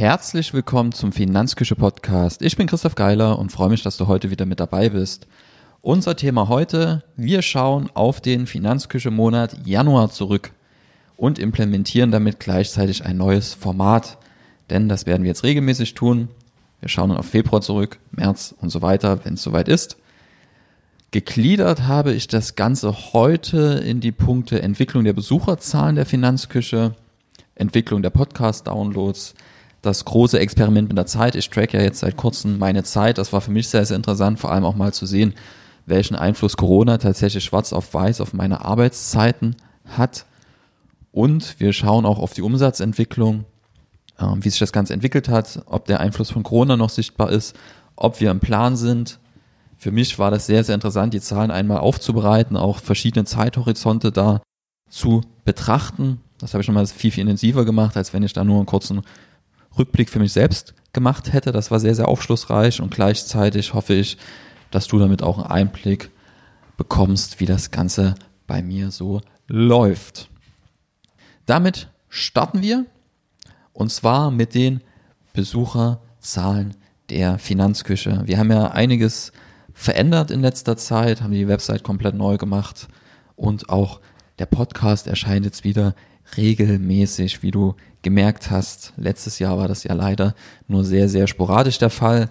Herzlich willkommen zum Finanzküche Podcast. Ich bin Christoph Geiler und freue mich, dass du heute wieder mit dabei bist. Unser Thema heute, wir schauen auf den Finanzküche Monat Januar zurück und implementieren damit gleichzeitig ein neues Format. Denn das werden wir jetzt regelmäßig tun. Wir schauen dann auf Februar zurück, März und so weiter, wenn es soweit ist. Gegliedert habe ich das Ganze heute in die Punkte Entwicklung der Besucherzahlen der Finanzküche, Entwicklung der Podcast-Downloads, das große Experiment mit der Zeit. Ich track ja jetzt seit kurzem meine Zeit. Das war für mich sehr, sehr interessant, vor allem auch mal zu sehen, welchen Einfluss Corona tatsächlich schwarz auf weiß auf meine Arbeitszeiten hat. Und wir schauen auch auf die Umsatzentwicklung, äh, wie sich das Ganze entwickelt hat, ob der Einfluss von Corona noch sichtbar ist, ob wir im Plan sind. Für mich war das sehr, sehr interessant, die Zahlen einmal aufzubereiten, auch verschiedene Zeithorizonte da zu betrachten. Das habe ich schon mal viel, viel intensiver gemacht, als wenn ich da nur einen kurzen Rückblick für mich selbst gemacht hätte. Das war sehr, sehr aufschlussreich und gleichzeitig hoffe ich, dass du damit auch einen Einblick bekommst, wie das Ganze bei mir so läuft. Damit starten wir und zwar mit den Besucherzahlen der Finanzküche. Wir haben ja einiges verändert in letzter Zeit, haben die Website komplett neu gemacht und auch der Podcast erscheint jetzt wieder regelmäßig, wie du gemerkt hast. Letztes Jahr war das ja leider nur sehr, sehr sporadisch der Fall.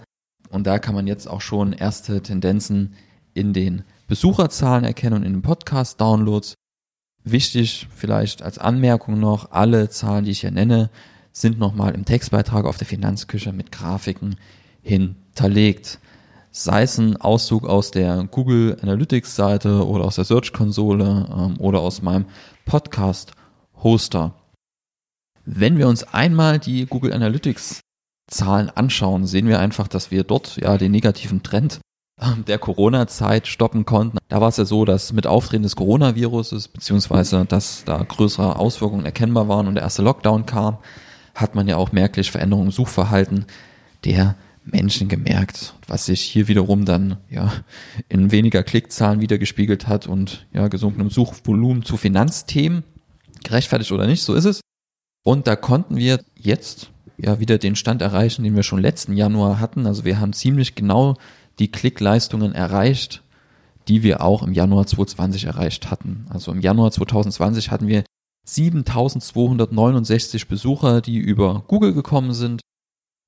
Und da kann man jetzt auch schon erste Tendenzen in den Besucherzahlen erkennen und in den Podcast-Downloads. Wichtig vielleicht als Anmerkung noch, alle Zahlen, die ich hier nenne, sind nochmal im Textbeitrag auf der Finanzküche mit Grafiken hinterlegt. Sei es ein Auszug aus der Google Analytics Seite oder aus der Search Konsole ähm, oder aus meinem Podcast Hoster. Wenn wir uns einmal die Google Analytics Zahlen anschauen, sehen wir einfach, dass wir dort ja den negativen Trend ähm, der Corona-Zeit stoppen konnten. Da war es ja so, dass mit Auftreten des Coronaviruses, beziehungsweise dass da größere Auswirkungen erkennbar waren und der erste Lockdown kam, hat man ja auch merklich Veränderungen im Suchverhalten der Menschen gemerkt, was sich hier wiederum dann ja in weniger Klickzahlen wiedergespiegelt hat und ja gesunkenem Suchvolumen zu Finanzthemen gerechtfertigt oder nicht, so ist es. Und da konnten wir jetzt ja wieder den Stand erreichen, den wir schon letzten Januar hatten. Also wir haben ziemlich genau die Klickleistungen erreicht, die wir auch im Januar 2020 erreicht hatten. Also im Januar 2020 hatten wir 7269 Besucher, die über Google gekommen sind.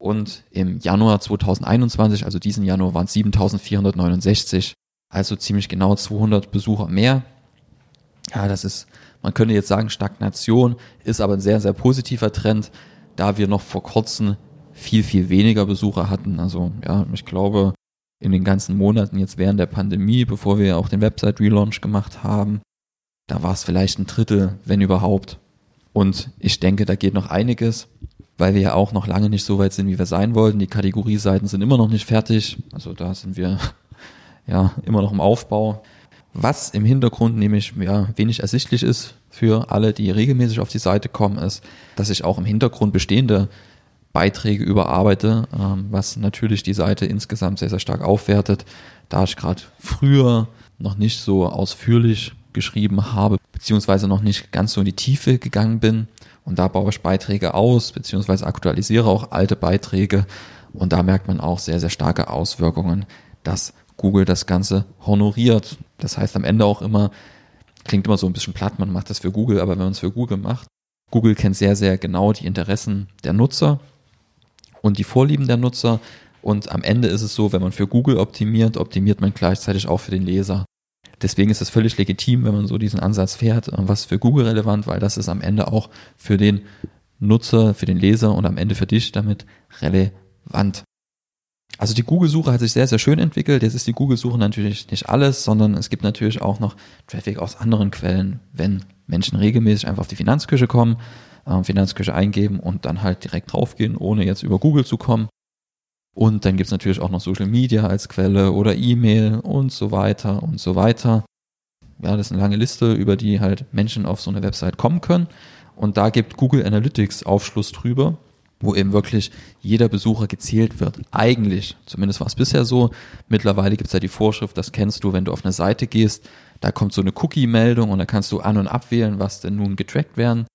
Und im Januar 2021, also diesen Januar, waren es 7469. Also ziemlich genau 200 Besucher mehr. Ja, das ist man könnte jetzt sagen Stagnation, ist aber ein sehr, sehr positiver Trend, da wir noch vor kurzem viel, viel weniger Besucher hatten. Also ja, ich glaube, in den ganzen Monaten jetzt während der Pandemie, bevor wir auch den Website-Relaunch gemacht haben, da war es vielleicht ein Drittel, wenn überhaupt. Und ich denke, da geht noch einiges, weil wir ja auch noch lange nicht so weit sind, wie wir sein wollten. Die Kategorieseiten sind immer noch nicht fertig. Also da sind wir ja immer noch im Aufbau. Was im Hintergrund nämlich ja, wenig ersichtlich ist für alle, die regelmäßig auf die Seite kommen, ist, dass ich auch im Hintergrund bestehende Beiträge überarbeite, ähm, was natürlich die Seite insgesamt sehr, sehr stark aufwertet, da ich gerade früher noch nicht so ausführlich geschrieben habe, beziehungsweise noch nicht ganz so in die Tiefe gegangen bin. Und da baue ich Beiträge aus, beziehungsweise aktualisiere auch alte Beiträge. Und da merkt man auch sehr, sehr starke Auswirkungen, dass Google das Ganze honoriert. Das heißt am Ende auch immer, klingt immer so ein bisschen platt, man macht das für Google, aber wenn man es für Google macht, Google kennt sehr, sehr genau die Interessen der Nutzer und die Vorlieben der Nutzer. Und am Ende ist es so, wenn man für Google optimiert, optimiert man gleichzeitig auch für den Leser. Deswegen ist es völlig legitim, wenn man so diesen Ansatz fährt, was für Google relevant, weil das ist am Ende auch für den Nutzer, für den Leser und am Ende für dich damit relevant. Also die Google-Suche hat sich sehr, sehr schön entwickelt. Jetzt ist die Google-Suche natürlich nicht alles, sondern es gibt natürlich auch noch Traffic aus anderen Quellen, wenn Menschen regelmäßig einfach auf die Finanzküche kommen, äh, Finanzküche eingeben und dann halt direkt draufgehen, ohne jetzt über Google zu kommen. Und dann gibt's natürlich auch noch Social Media als Quelle oder E-Mail und so weiter und so weiter. Ja, das ist eine lange Liste, über die halt Menschen auf so eine Website kommen können. Und da gibt Google Analytics Aufschluss drüber wo eben wirklich jeder Besucher gezählt wird. Eigentlich, zumindest war es bisher so. Mittlerweile gibt es ja die Vorschrift, das kennst du, wenn du auf eine Seite gehst, da kommt so eine Cookie-Meldung und da kannst du an- und abwählen, was denn nun getrackt werden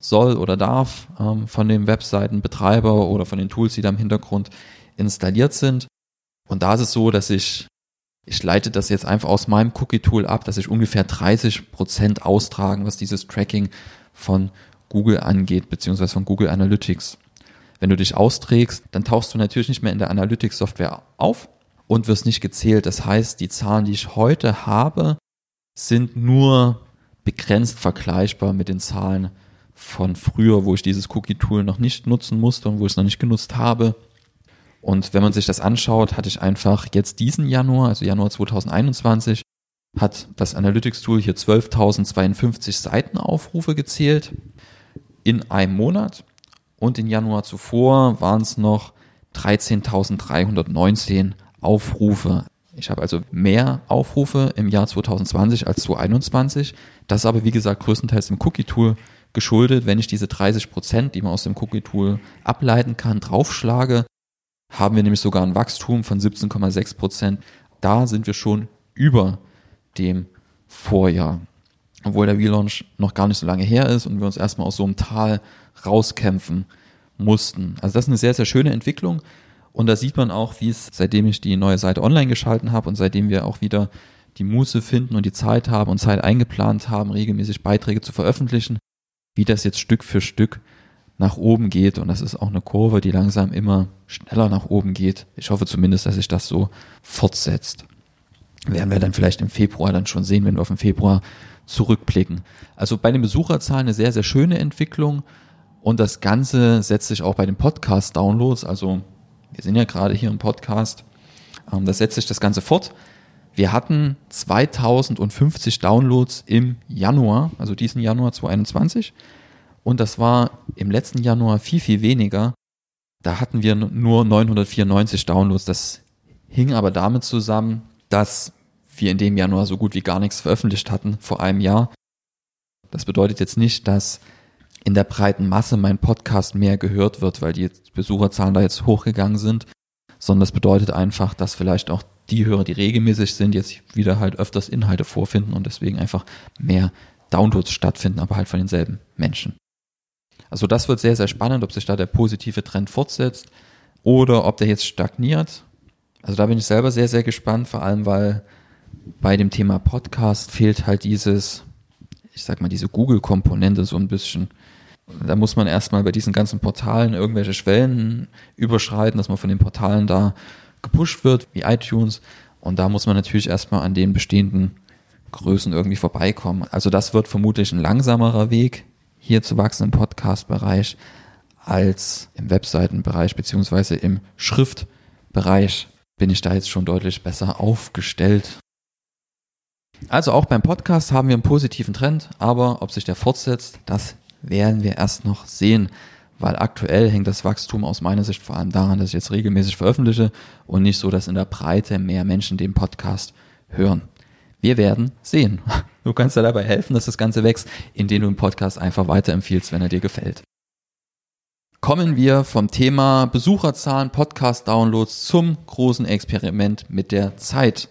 soll oder darf ähm, von dem Webseitenbetreiber oder von den Tools, die da im Hintergrund installiert sind. Und da ist es so, dass ich, ich leite das jetzt einfach aus meinem Cookie-Tool ab, dass ich ungefähr 30 Prozent austragen, was dieses Tracking von Google angeht, beziehungsweise von Google Analytics. Wenn du dich austrägst, dann tauchst du natürlich nicht mehr in der Analytics-Software auf und wirst nicht gezählt. Das heißt, die Zahlen, die ich heute habe, sind nur begrenzt vergleichbar mit den Zahlen von früher, wo ich dieses Cookie-Tool noch nicht nutzen musste und wo ich es noch nicht genutzt habe. Und wenn man sich das anschaut, hatte ich einfach jetzt diesen Januar, also Januar 2021, hat das Analytics-Tool hier 12.052 Seitenaufrufe gezählt in einem Monat. Und im Januar zuvor waren es noch 13.319 Aufrufe. Ich habe also mehr Aufrufe im Jahr 2020 als 2021. Das ist aber, wie gesagt, größtenteils im Cookie-Tool geschuldet. Wenn ich diese 30 Prozent, die man aus dem Cookie-Tool ableiten kann, draufschlage, haben wir nämlich sogar ein Wachstum von 17,6 Prozent. Da sind wir schon über dem Vorjahr. Obwohl der Relaunch noch gar nicht so lange her ist und wir uns erstmal aus so einem Tal rauskämpfen mussten. Also das ist eine sehr, sehr schöne Entwicklung. Und da sieht man auch, wie es, seitdem ich die neue Seite online geschalten habe und seitdem wir auch wieder die Muße finden und die Zeit haben und Zeit eingeplant haben, regelmäßig Beiträge zu veröffentlichen, wie das jetzt Stück für Stück nach oben geht. Und das ist auch eine Kurve, die langsam immer schneller nach oben geht. Ich hoffe zumindest, dass sich das so fortsetzt. Werden wir dann vielleicht im Februar dann schon sehen, wenn wir auf den Februar zurückblicken. Also bei den Besucherzahlen eine sehr, sehr schöne Entwicklung. Und das Ganze setzt sich auch bei den Podcast-Downloads, also wir sind ja gerade hier im Podcast, ähm, da setzt sich das Ganze fort. Wir hatten 2050 Downloads im Januar, also diesen Januar 2021. Und das war im letzten Januar viel, viel weniger. Da hatten wir nur 994 Downloads. Das hing aber damit zusammen, dass wir in dem Januar so gut wie gar nichts veröffentlicht hatten vor einem Jahr. Das bedeutet jetzt nicht, dass in der breiten Masse mein Podcast mehr gehört wird, weil die Besucherzahlen da jetzt hochgegangen sind, sondern das bedeutet einfach, dass vielleicht auch die Hörer, die regelmäßig sind, jetzt wieder halt öfters Inhalte vorfinden und deswegen einfach mehr Downloads stattfinden, aber halt von denselben Menschen. Also das wird sehr, sehr spannend, ob sich da der positive Trend fortsetzt oder ob der jetzt stagniert. Also da bin ich selber sehr, sehr gespannt, vor allem weil bei dem Thema Podcast fehlt halt dieses, ich sag mal, diese Google-Komponente so ein bisschen. Da muss man erstmal bei diesen ganzen Portalen irgendwelche Schwellen überschreiten, dass man von den Portalen da gepusht wird, wie iTunes. Und da muss man natürlich erstmal an den bestehenden Größen irgendwie vorbeikommen. Also das wird vermutlich ein langsamerer Weg, hier zu wachsen im Podcast-Bereich als im Webseitenbereich beziehungsweise im Schriftbereich bin ich da jetzt schon deutlich besser aufgestellt. Also auch beim Podcast haben wir einen positiven Trend, aber ob sich der fortsetzt, das werden wir erst noch sehen, weil aktuell hängt das Wachstum aus meiner Sicht vor allem daran, dass ich jetzt regelmäßig veröffentliche und nicht so, dass in der Breite mehr Menschen den Podcast hören. Wir werden sehen. Du kannst dir dabei helfen, dass das Ganze wächst, indem du den Podcast einfach weiterempfiehlst, wenn er dir gefällt. Kommen wir vom Thema Besucherzahlen, Podcast-Downloads zum großen Experiment mit der Zeit.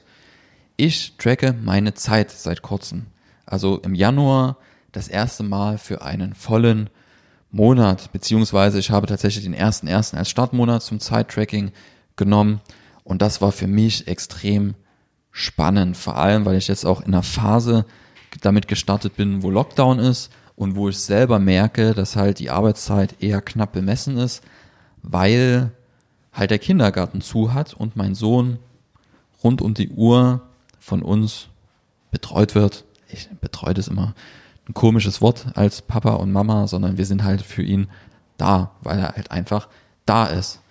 Ich tracke meine Zeit seit kurzem. Also im Januar das erste Mal für einen vollen Monat, beziehungsweise ich habe tatsächlich den ersten ersten als Startmonat zum Zeittracking genommen und das war für mich extrem spannend, vor allem weil ich jetzt auch in einer Phase damit gestartet bin, wo Lockdown ist und wo ich selber merke, dass halt die Arbeitszeit eher knapp bemessen ist, weil halt der Kindergarten zu hat und mein Sohn rund um die Uhr von uns betreut wird. Ich betreut es immer ein komisches Wort als Papa und Mama, sondern wir sind halt für ihn da, weil er halt einfach da ist.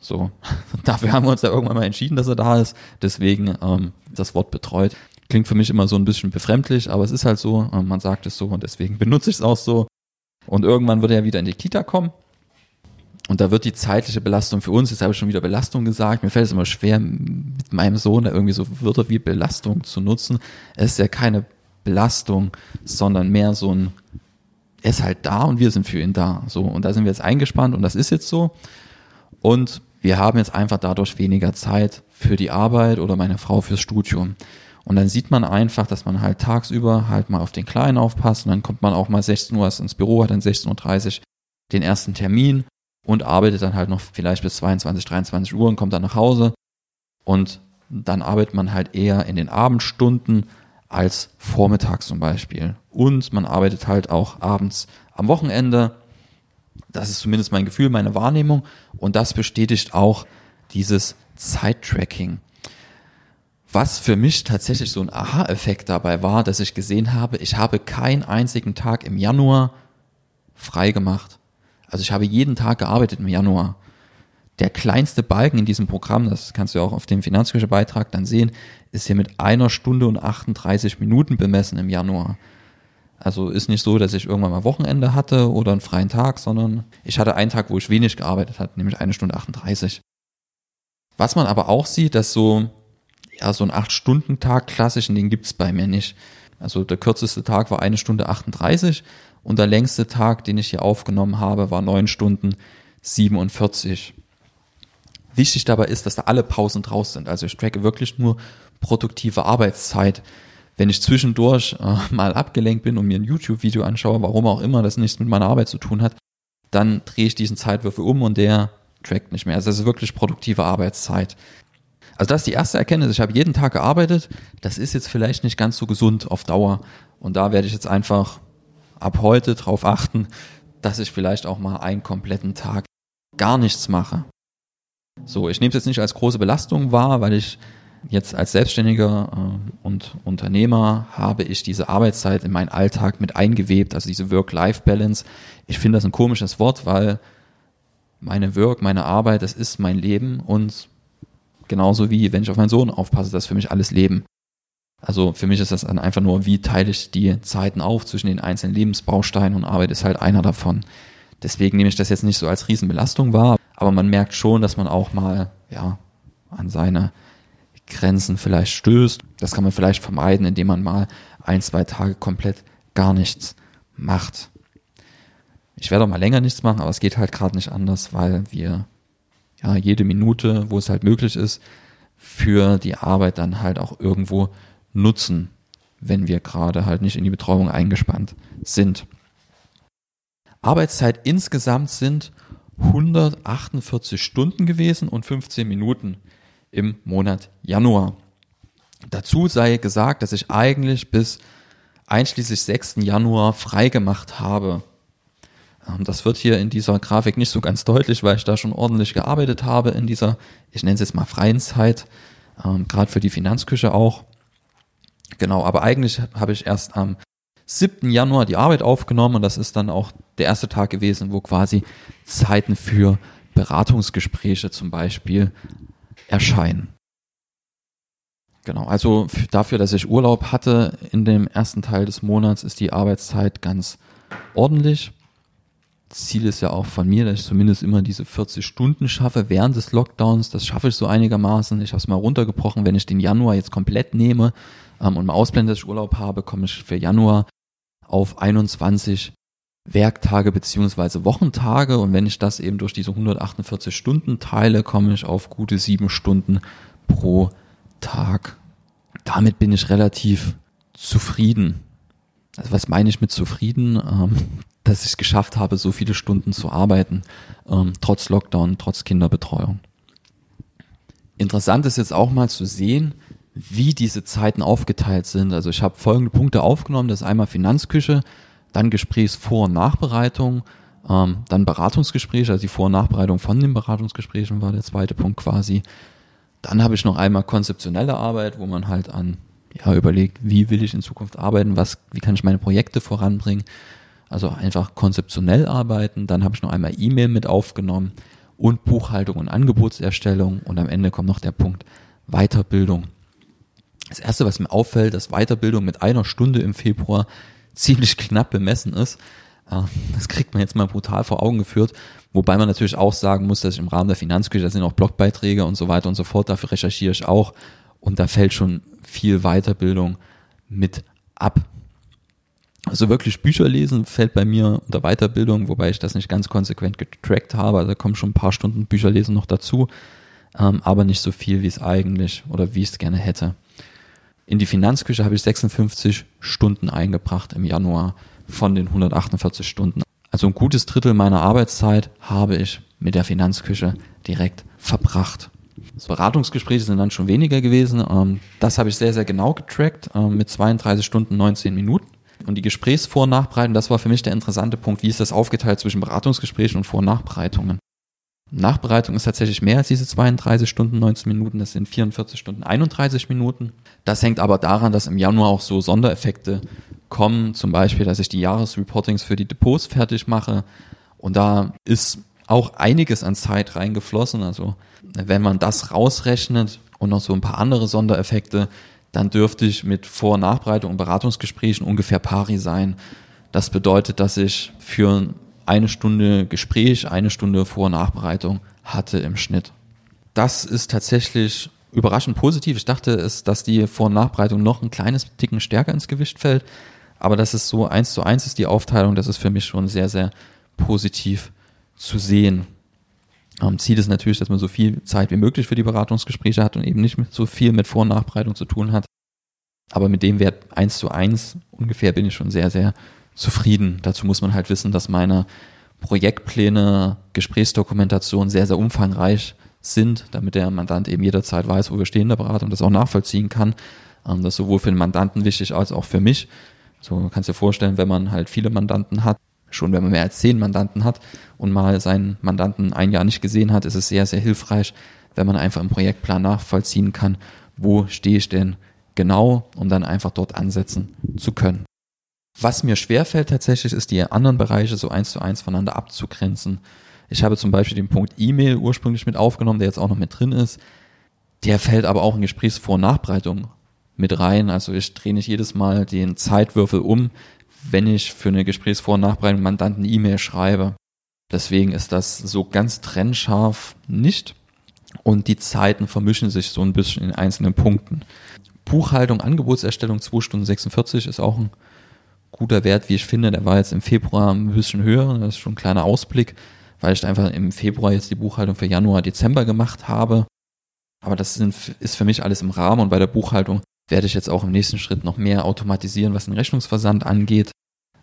So, dafür haben wir uns ja irgendwann mal entschieden, dass er da ist. Deswegen ähm, das Wort betreut. Klingt für mich immer so ein bisschen befremdlich, aber es ist halt so, äh, man sagt es so und deswegen benutze ich es auch so. Und irgendwann wird er wieder in die Kita kommen und da wird die zeitliche Belastung für uns, jetzt habe ich schon wieder Belastung gesagt, mir fällt es immer schwer, mit meinem Sohn da irgendwie so Wörter wie Belastung zu nutzen. Es ist ja keine Belastung, sondern mehr so ein, er ist halt da und wir sind für ihn da. So, und da sind wir jetzt eingespannt und das ist jetzt so. Und wir haben jetzt einfach dadurch weniger Zeit für die Arbeit oder meine Frau fürs Studium. Und dann sieht man einfach, dass man halt tagsüber halt mal auf den Kleinen aufpasst und dann kommt man auch mal 16 Uhr ins Büro, hat dann 16.30 Uhr den ersten Termin und arbeitet dann halt noch vielleicht bis 22, 23 Uhr und kommt dann nach Hause und dann arbeitet man halt eher in den Abendstunden als vormittags zum Beispiel. Und man arbeitet halt auch abends am Wochenende. Das ist zumindest mein Gefühl, meine Wahrnehmung. Und das bestätigt auch dieses Zeittracking. Was für mich tatsächlich so ein Aha-Effekt dabei war, dass ich gesehen habe, ich habe keinen einzigen Tag im Januar frei gemacht. Also ich habe jeden Tag gearbeitet im Januar. Der kleinste Balken in diesem Programm, das kannst du auch auf dem Finanzküche-Beitrag dann sehen, ist hier mit einer Stunde und 38 Minuten bemessen im Januar. Also ist nicht so, dass ich irgendwann mal Wochenende hatte oder einen freien Tag, sondern ich hatte einen Tag, wo ich wenig gearbeitet habe, nämlich eine Stunde 38. Was man aber auch sieht, dass so, ja, so ein 8-Stunden-Tag klassischen, den gibt's bei mir nicht. Also der kürzeste Tag war eine Stunde 38 und der längste Tag, den ich hier aufgenommen habe, war neun Stunden 47. Wichtig dabei ist, dass da alle Pausen draus sind. Also ich tracke wirklich nur produktive Arbeitszeit. Wenn ich zwischendurch äh, mal abgelenkt bin und mir ein YouTube-Video anschaue, warum auch immer das nichts mit meiner Arbeit zu tun hat, dann drehe ich diesen Zeitwürfel um und der trackt nicht mehr. Also das ist wirklich produktive Arbeitszeit. Also das ist die erste Erkenntnis. Ich habe jeden Tag gearbeitet. Das ist jetzt vielleicht nicht ganz so gesund auf Dauer. Und da werde ich jetzt einfach ab heute darauf achten, dass ich vielleicht auch mal einen kompletten Tag gar nichts mache. So, ich nehme es jetzt nicht als große Belastung wahr, weil ich jetzt als Selbstständiger äh, und Unternehmer habe ich diese Arbeitszeit in meinen Alltag mit eingewebt, also diese Work-Life-Balance. Ich finde das ein komisches Wort, weil meine Work, meine Arbeit, das ist mein Leben und genauso wie wenn ich auf meinen Sohn aufpasse, das ist für mich alles Leben. Also für mich ist das dann einfach nur, wie teile ich die Zeiten auf zwischen den einzelnen Lebensbausteinen und Arbeit ist halt einer davon. Deswegen nehme ich das jetzt nicht so als Riesenbelastung wahr, aber man merkt schon, dass man auch mal, ja, an seine Grenzen vielleicht stößt. Das kann man vielleicht vermeiden, indem man mal ein, zwei Tage komplett gar nichts macht. Ich werde auch mal länger nichts machen, aber es geht halt gerade nicht anders, weil wir ja jede Minute, wo es halt möglich ist, für die Arbeit dann halt auch irgendwo nutzen, wenn wir gerade halt nicht in die Betreuung eingespannt sind. Arbeitszeit insgesamt sind 148 Stunden gewesen und 15 Minuten im Monat Januar. Dazu sei gesagt, dass ich eigentlich bis einschließlich 6. Januar freigemacht habe. Ähm, das wird hier in dieser Grafik nicht so ganz deutlich, weil ich da schon ordentlich gearbeitet habe in dieser, ich nenne es jetzt mal freien Zeit, ähm, gerade für die Finanzküche auch. Genau, aber eigentlich habe ich erst am 7. Januar die Arbeit aufgenommen und das ist dann auch der erste Tag gewesen, wo quasi Zeiten für Beratungsgespräche zum Beispiel erscheinen. Genau, also dafür, dass ich Urlaub hatte in dem ersten Teil des Monats, ist die Arbeitszeit ganz ordentlich. Ziel ist ja auch von mir, dass ich zumindest immer diese 40 Stunden schaffe während des Lockdowns. Das schaffe ich so einigermaßen. Ich habe es mal runtergebrochen. Wenn ich den Januar jetzt komplett nehme ähm, und mal ausblende, dass ich Urlaub habe, komme ich für Januar auf 21 Werktage beziehungsweise Wochentage und wenn ich das eben durch diese 148 Stunden teile, komme ich auf gute sieben Stunden pro Tag. Damit bin ich relativ zufrieden. Also was meine ich mit zufrieden? Ähm, dass ich es geschafft habe, so viele Stunden zu arbeiten, ähm, trotz Lockdown, trotz Kinderbetreuung. Interessant ist jetzt auch mal zu sehen, wie diese Zeiten aufgeteilt sind. Also ich habe folgende Punkte aufgenommen. Das ist einmal Finanzküche, dann Gesprächsvor- und Nachbereitung, ähm, dann Beratungsgespräche, also die Vor- und Nachbereitung von den Beratungsgesprächen war der zweite Punkt quasi. Dann habe ich noch einmal konzeptionelle Arbeit, wo man halt an ja, überlegt, wie will ich in Zukunft arbeiten, was, wie kann ich meine Projekte voranbringen. Also einfach konzeptionell arbeiten. Dann habe ich noch einmal E-Mail mit aufgenommen und Buchhaltung und Angebotserstellung. Und am Ende kommt noch der Punkt Weiterbildung. Das erste, was mir auffällt, dass Weiterbildung mit einer Stunde im Februar ziemlich knapp bemessen ist. Das kriegt man jetzt mal brutal vor Augen geführt. Wobei man natürlich auch sagen muss, dass ich im Rahmen der Finanzküche, da sind auch Blogbeiträge und so weiter und so fort, dafür recherchiere ich auch. Und da fällt schon viel Weiterbildung mit ab. Also wirklich Bücher lesen fällt bei mir unter Weiterbildung, wobei ich das nicht ganz konsequent getrackt habe. Also da kommen schon ein paar Stunden Bücherlesen noch dazu, ähm, aber nicht so viel, wie es eigentlich oder wie ich es gerne hätte. In die Finanzküche habe ich 56 Stunden eingebracht im Januar von den 148 Stunden. Also ein gutes Drittel meiner Arbeitszeit habe ich mit der Finanzküche direkt verbracht. Das Beratungsgespräche sind dann schon weniger gewesen. Ähm, das habe ich sehr, sehr genau getrackt ähm, mit 32 Stunden 19 Minuten. Und die Gesprächsvor- und Nachbereitung, das war für mich der interessante Punkt. Wie ist das aufgeteilt zwischen Beratungsgesprächen und Vor- und Nachbereitungen? Nachbereitung ist tatsächlich mehr als diese 32 Stunden 19 Minuten, das sind 44 Stunden 31 Minuten. Das hängt aber daran, dass im Januar auch so Sondereffekte kommen, zum Beispiel, dass ich die Jahresreportings für die Depots fertig mache und da ist auch einiges an Zeit reingeflossen. Also wenn man das rausrechnet und noch so ein paar andere Sondereffekte, dann dürfte ich mit Vor- und Nachbereitung und Beratungsgesprächen ungefähr pari sein. Das bedeutet, dass ich für eine Stunde Gespräch, eine Stunde Vor- und Nachbereitung hatte im Schnitt. Das ist tatsächlich überraschend positiv. Ich dachte es, dass die Vor- und Nachbereitung noch ein kleines Ticken stärker ins Gewicht fällt. Aber das ist so eins zu eins ist die Aufteilung. Das ist für mich schon sehr, sehr positiv zu sehen. Ähm, Ziel ist natürlich, dass man so viel Zeit wie möglich für die Beratungsgespräche hat und eben nicht so viel mit Vor- und Nachbereitung zu tun hat. Aber mit dem Wert eins zu eins ungefähr bin ich schon sehr, sehr zufrieden. Dazu muss man halt wissen, dass meine Projektpläne, Gesprächsdokumentation sehr, sehr umfangreich sind, damit der Mandant eben jederzeit weiß, wo wir stehen in der Beratung das auch nachvollziehen kann. Ähm, das ist sowohl für den Mandanten wichtig als auch für mich. So kannst du dir vorstellen, wenn man halt viele Mandanten hat, schon wenn man mehr als zehn Mandanten hat und mal seinen Mandanten ein Jahr nicht gesehen hat, ist es sehr, sehr hilfreich, wenn man einfach im Projektplan nachvollziehen kann, wo stehe ich denn genau, um dann einfach dort ansetzen zu können. Was mir schwerfällt tatsächlich, ist die anderen Bereiche so eins zu eins voneinander abzugrenzen. Ich habe zum Beispiel den Punkt E-Mail ursprünglich mit aufgenommen, der jetzt auch noch mit drin ist. Der fällt aber auch in Gesprächsvor- und Nachbereitung mit rein. Also ich drehe nicht jedes Mal den Zeitwürfel um, wenn ich für eine Gesprächsvor- und Nachbereitung Mandanten E-Mail schreibe. Deswegen ist das so ganz trennscharf nicht. Und die Zeiten vermischen sich so ein bisschen in einzelnen Punkten. Buchhaltung, Angebotserstellung 2 Stunden 46 ist auch ein guter Wert, wie ich finde. Der war jetzt im Februar ein bisschen höher. Das ist schon ein kleiner Ausblick, weil ich einfach im Februar jetzt die Buchhaltung für Januar, Dezember gemacht habe. Aber das sind, ist für mich alles im Rahmen und bei der Buchhaltung werde ich jetzt auch im nächsten Schritt noch mehr automatisieren, was den Rechnungsversand angeht.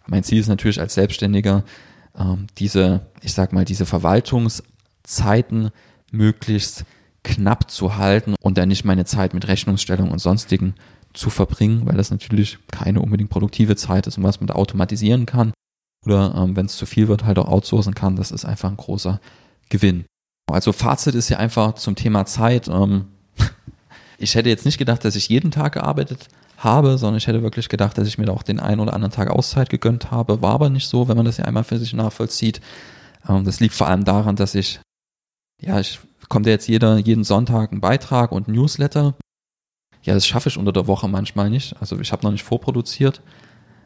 Mein Ziel ist natürlich als Selbstständiger, ähm, diese, ich sag mal, diese Verwaltungszeiten möglichst knapp zu halten und dann nicht meine Zeit mit Rechnungsstellung und sonstigen zu verbringen, weil das natürlich keine unbedingt produktive Zeit ist und was man da automatisieren kann. Oder ähm, wenn es zu viel wird, halt auch outsourcen kann. Das ist einfach ein großer Gewinn. Also Fazit ist ja einfach zum Thema Zeit. Ähm, ich hätte jetzt nicht gedacht, dass ich jeden Tag gearbeitet habe, sondern ich hätte wirklich gedacht, dass ich mir auch den einen oder anderen Tag Auszeit gegönnt habe. War aber nicht so, wenn man das ja einmal für sich nachvollzieht. Ähm, das liegt vor allem daran, dass ich, ja, ich kommt ja jetzt jeder, jeden Sonntag ein Beitrag und Newsletter. Ja, das schaffe ich unter der Woche manchmal nicht. Also ich habe noch nicht vorproduziert.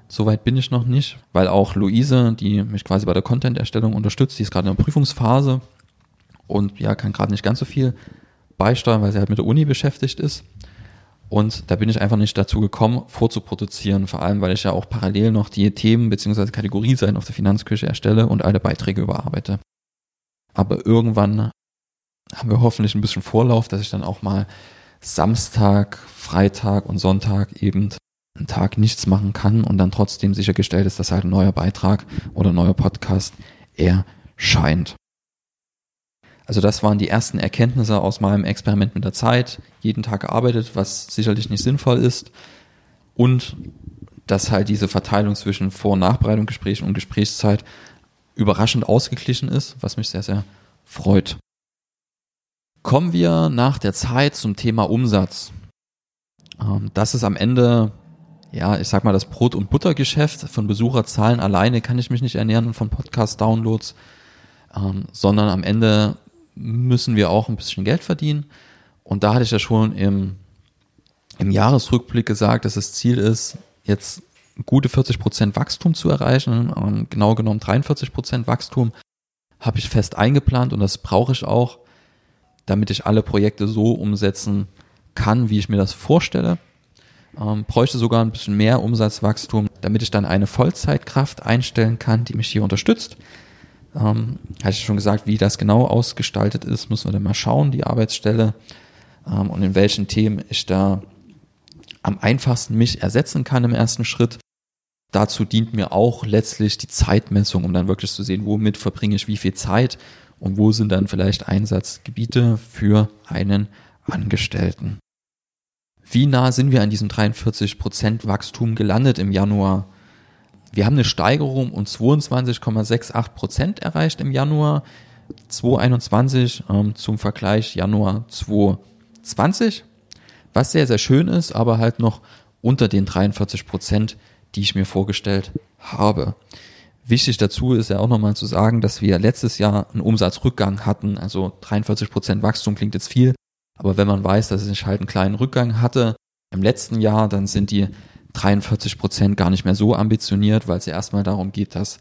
Soweit bin ich noch nicht, weil auch Luise, die mich quasi bei der Content-Erstellung unterstützt, die ist gerade in der Prüfungsphase und ja, kann gerade nicht ganz so viel beisteuern, weil sie halt mit der Uni beschäftigt ist. Und da bin ich einfach nicht dazu gekommen, vorzuproduzieren, vor allem weil ich ja auch parallel noch die Themen bzw. Kategorieseiten auf der Finanzküche erstelle und alle Beiträge überarbeite. Aber irgendwann haben wir hoffentlich ein bisschen Vorlauf, dass ich dann auch mal Samstag, Freitag und Sonntag eben einen Tag nichts machen kann und dann trotzdem sichergestellt ist, dass halt ein neuer Beitrag oder ein neuer Podcast erscheint. Also das waren die ersten Erkenntnisse aus meinem Experiment mit der Zeit. Jeden Tag gearbeitet, was sicherlich nicht sinnvoll ist. Und dass halt diese Verteilung zwischen Vor- und Nachbereitung, Gesprächen und Gesprächszeit überraschend ausgeglichen ist, was mich sehr, sehr freut. Kommen wir nach der Zeit zum Thema Umsatz. Ähm, das ist am Ende, ja, ich sag mal, das Brot- und Buttergeschäft. Von Besucherzahlen alleine kann ich mich nicht ernähren und von Podcast-Downloads, ähm, sondern am Ende müssen wir auch ein bisschen Geld verdienen. Und da hatte ich ja schon im, im Jahresrückblick gesagt, dass das Ziel ist, jetzt gute 40 Prozent Wachstum zu erreichen, genau genommen 43 Prozent Wachstum habe ich fest eingeplant und das brauche ich auch, damit ich alle Projekte so umsetzen kann, wie ich mir das vorstelle. Ähm, bräuchte sogar ein bisschen mehr Umsatzwachstum, damit ich dann eine Vollzeitkraft einstellen kann, die mich hier unterstützt. Ähm, hatte ich schon gesagt, wie das genau ausgestaltet ist, müssen wir dann mal schauen, die Arbeitsstelle ähm, und in welchen Themen ich da am einfachsten mich ersetzen kann im ersten Schritt. Dazu dient mir auch letztlich die Zeitmessung, um dann wirklich zu sehen, womit verbringe ich wie viel Zeit und wo sind dann vielleicht Einsatzgebiete für einen Angestellten. Wie nah sind wir an diesem 43% Wachstum gelandet im Januar? Wir haben eine Steigerung um 22,68% erreicht im Januar 2021 ähm, zum Vergleich Januar 2020, was sehr, sehr schön ist, aber halt noch unter den 43 Prozent, die ich mir vorgestellt habe. Wichtig dazu ist ja auch nochmal zu sagen, dass wir letztes Jahr einen Umsatzrückgang hatten. Also 43 Prozent Wachstum klingt jetzt viel, aber wenn man weiß, dass ich halt einen kleinen Rückgang hatte im letzten Jahr, dann sind die 43 Prozent gar nicht mehr so ambitioniert, weil es ja erstmal darum geht, das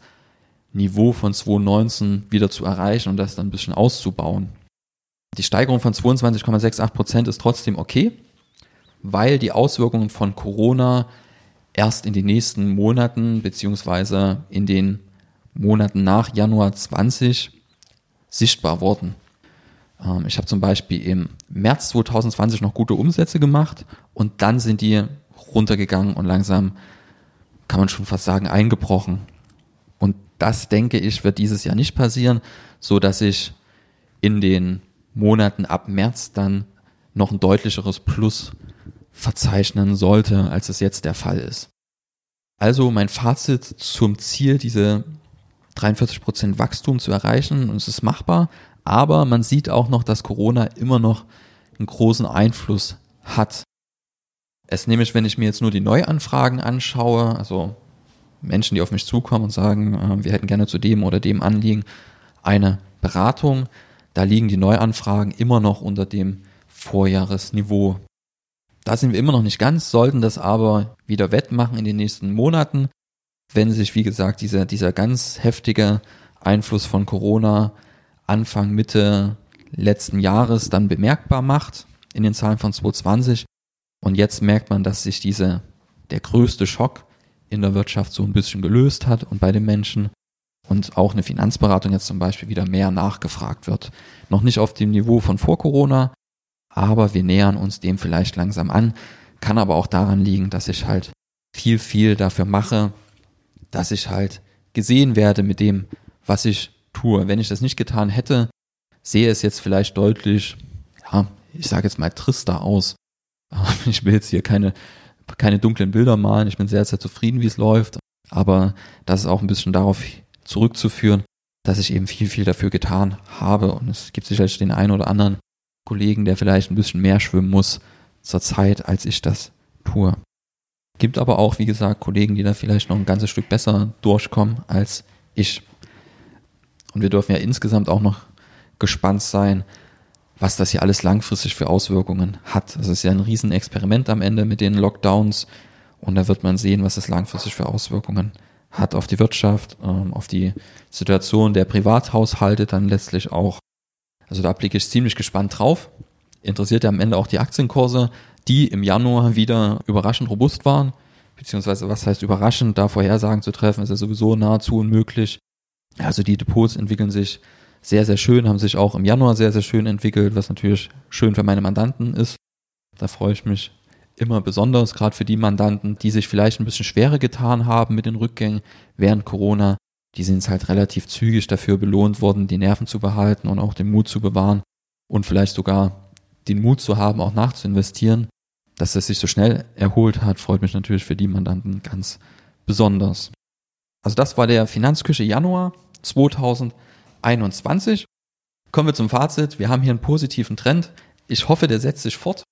Niveau von 2019 wieder zu erreichen und das dann ein bisschen auszubauen. Die Steigerung von 22,68 Prozent ist trotzdem okay, weil die Auswirkungen von Corona erst in den nächsten Monaten beziehungsweise in den Monaten nach Januar 20 sichtbar wurden. Ähm, ich habe zum Beispiel im März 2020 noch gute Umsätze gemacht und dann sind die runtergegangen und langsam, kann man schon fast sagen, eingebrochen. Und das denke ich wird dieses Jahr nicht passieren, so dass ich in den Monaten ab März dann noch ein deutlicheres Plus verzeichnen sollte, als es jetzt der Fall ist. Also mein Fazit zum Ziel, diese 43% Wachstum zu erreichen, und es ist machbar, aber man sieht auch noch, dass Corona immer noch einen großen Einfluss hat. Es nämlich, wenn ich mir jetzt nur die Neuanfragen anschaue, also Menschen, die auf mich zukommen und sagen, äh, wir hätten gerne zu dem oder dem Anliegen eine Beratung, da liegen die Neuanfragen immer noch unter dem Vorjahresniveau. Da sind wir immer noch nicht ganz, sollten das aber wieder wettmachen in den nächsten Monaten, wenn sich, wie gesagt, dieser, dieser ganz heftige Einfluss von Corona Anfang, Mitte letzten Jahres dann bemerkbar macht in den Zahlen von 2020. Und jetzt merkt man, dass sich diese, der größte Schock in der Wirtschaft so ein bisschen gelöst hat und bei den Menschen und auch eine Finanzberatung jetzt zum Beispiel wieder mehr nachgefragt wird. Noch nicht auf dem Niveau von vor Corona, aber wir nähern uns dem vielleicht langsam an. Kann aber auch daran liegen, dass ich halt viel, viel dafür mache, dass ich halt gesehen werde mit dem, was ich tue. Wenn ich das nicht getan hätte, sehe es jetzt vielleicht deutlich, ja, ich sage jetzt mal trister aus. Ich will jetzt hier keine, keine dunklen Bilder malen. Ich bin sehr, sehr zufrieden, wie es läuft. Aber das ist auch ein bisschen darauf zurückzuführen, dass ich eben viel, viel dafür getan habe. Und es gibt sicherlich den einen oder anderen Kollegen, der vielleicht ein bisschen mehr schwimmen muss zur Zeit, als ich das tue. Gibt aber auch, wie gesagt, Kollegen, die da vielleicht noch ein ganzes Stück besser durchkommen als ich. Und wir dürfen ja insgesamt auch noch gespannt sein, was das hier alles langfristig für Auswirkungen hat. Das ist ja ein Riesenexperiment am Ende mit den Lockdowns und da wird man sehen, was es langfristig für Auswirkungen hat auf die Wirtschaft, ähm, auf die Situation der Privathaushalte dann letztlich auch. Also da blicke ich ziemlich gespannt drauf. Interessiert ja am Ende auch die Aktienkurse, die im Januar wieder überraschend robust waren. Beziehungsweise was heißt überraschend, da Vorhersagen zu treffen, ist ja sowieso nahezu unmöglich. Also die Depots entwickeln sich sehr, sehr schön, haben sich auch im Januar sehr, sehr schön entwickelt, was natürlich schön für meine Mandanten ist. Da freue ich mich immer besonders, gerade für die Mandanten, die sich vielleicht ein bisschen schwerer getan haben mit den Rückgängen während Corona, die sind halt relativ zügig dafür belohnt worden, die Nerven zu behalten und auch den Mut zu bewahren und vielleicht sogar den Mut zu haben, auch nachzuinvestieren. Dass es sich so schnell erholt hat, freut mich natürlich für die Mandanten ganz besonders. Also das war der Finanzküche Januar 2021. Kommen wir zum Fazit. Wir haben hier einen positiven Trend. Ich hoffe, der setzt sich fort.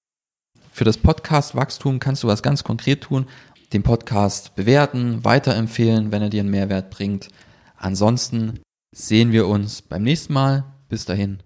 Für das Podcast Wachstum kannst du was ganz konkret tun. Den Podcast bewerten, weiterempfehlen, wenn er dir einen Mehrwert bringt. Ansonsten sehen wir uns beim nächsten Mal. Bis dahin.